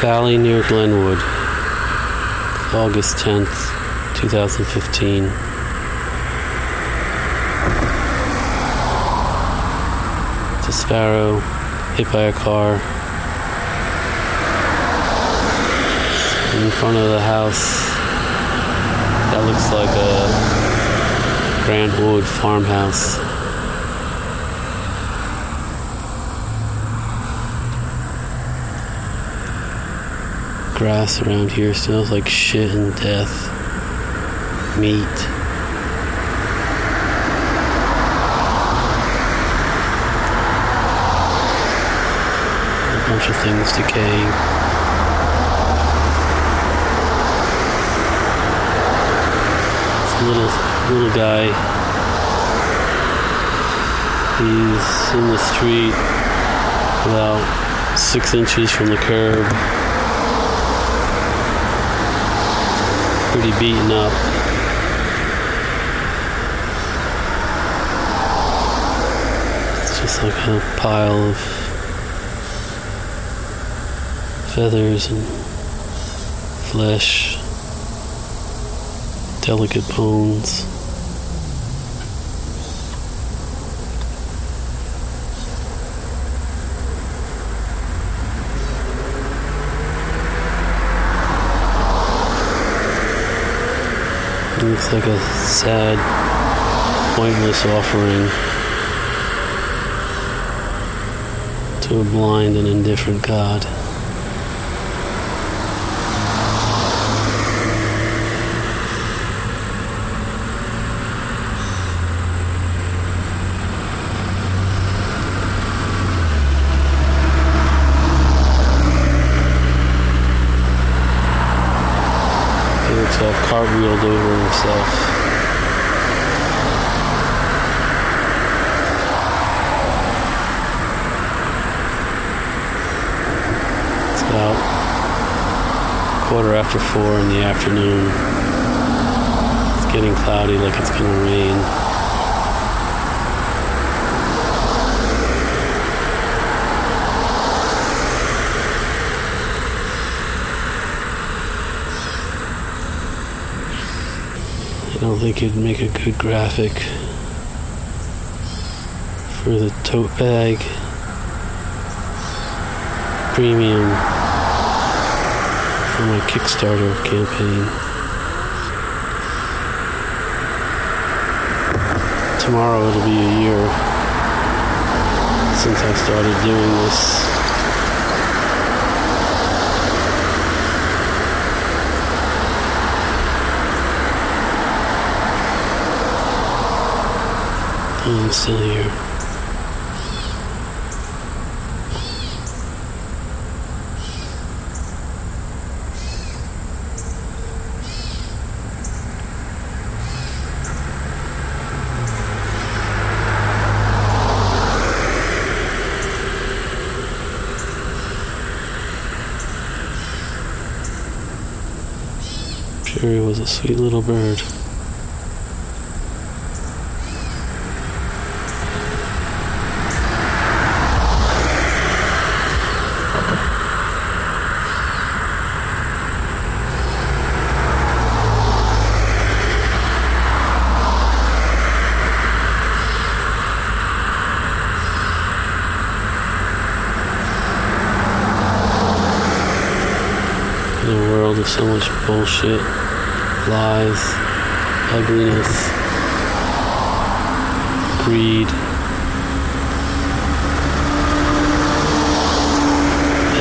Valley near Glenwood, August 10th, 2015. It's a sparrow hit by a car in front of the house that looks like a Grant Wood farmhouse. Grass around here smells like shit and death. Meat. A bunch of things decaying. This little little guy. He's in the street about six inches from the curb. Pretty beaten up. It's just like a pile of feathers and flesh, delicate bones. It looks like a sad, pointless offering to a blind and indifferent God. Cartwheeled over himself. It's about quarter after four in the afternoon. It's getting cloudy like it's gonna rain. I think it'd make a good graphic for the tote bag premium for my Kickstarter campaign. Tomorrow it'll be a year since I started doing this. I'm still here. Sure, was a sweet little bird. In a world of so much bullshit, lies, ugliness, greed,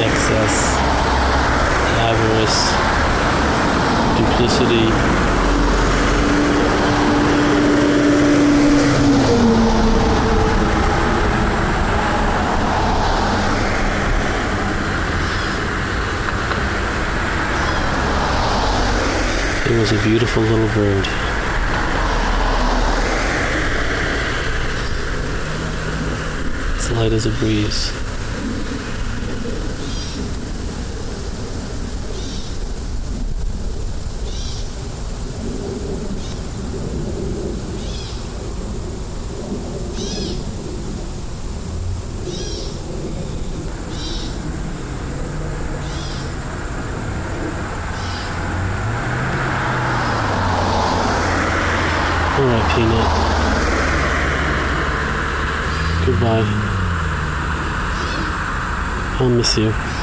excess, avarice, duplicity. It was a beautiful little bird. It's light as a breeze. Goodbye, Peanut. Goodbye. I'll miss you.